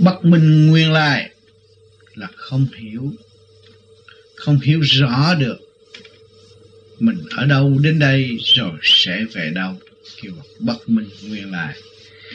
bất minh nguyên lai là không hiểu. Không hiểu rõ được mình ở đâu đến đây rồi sẽ về đâu. Kêu là bất minh nguyên lai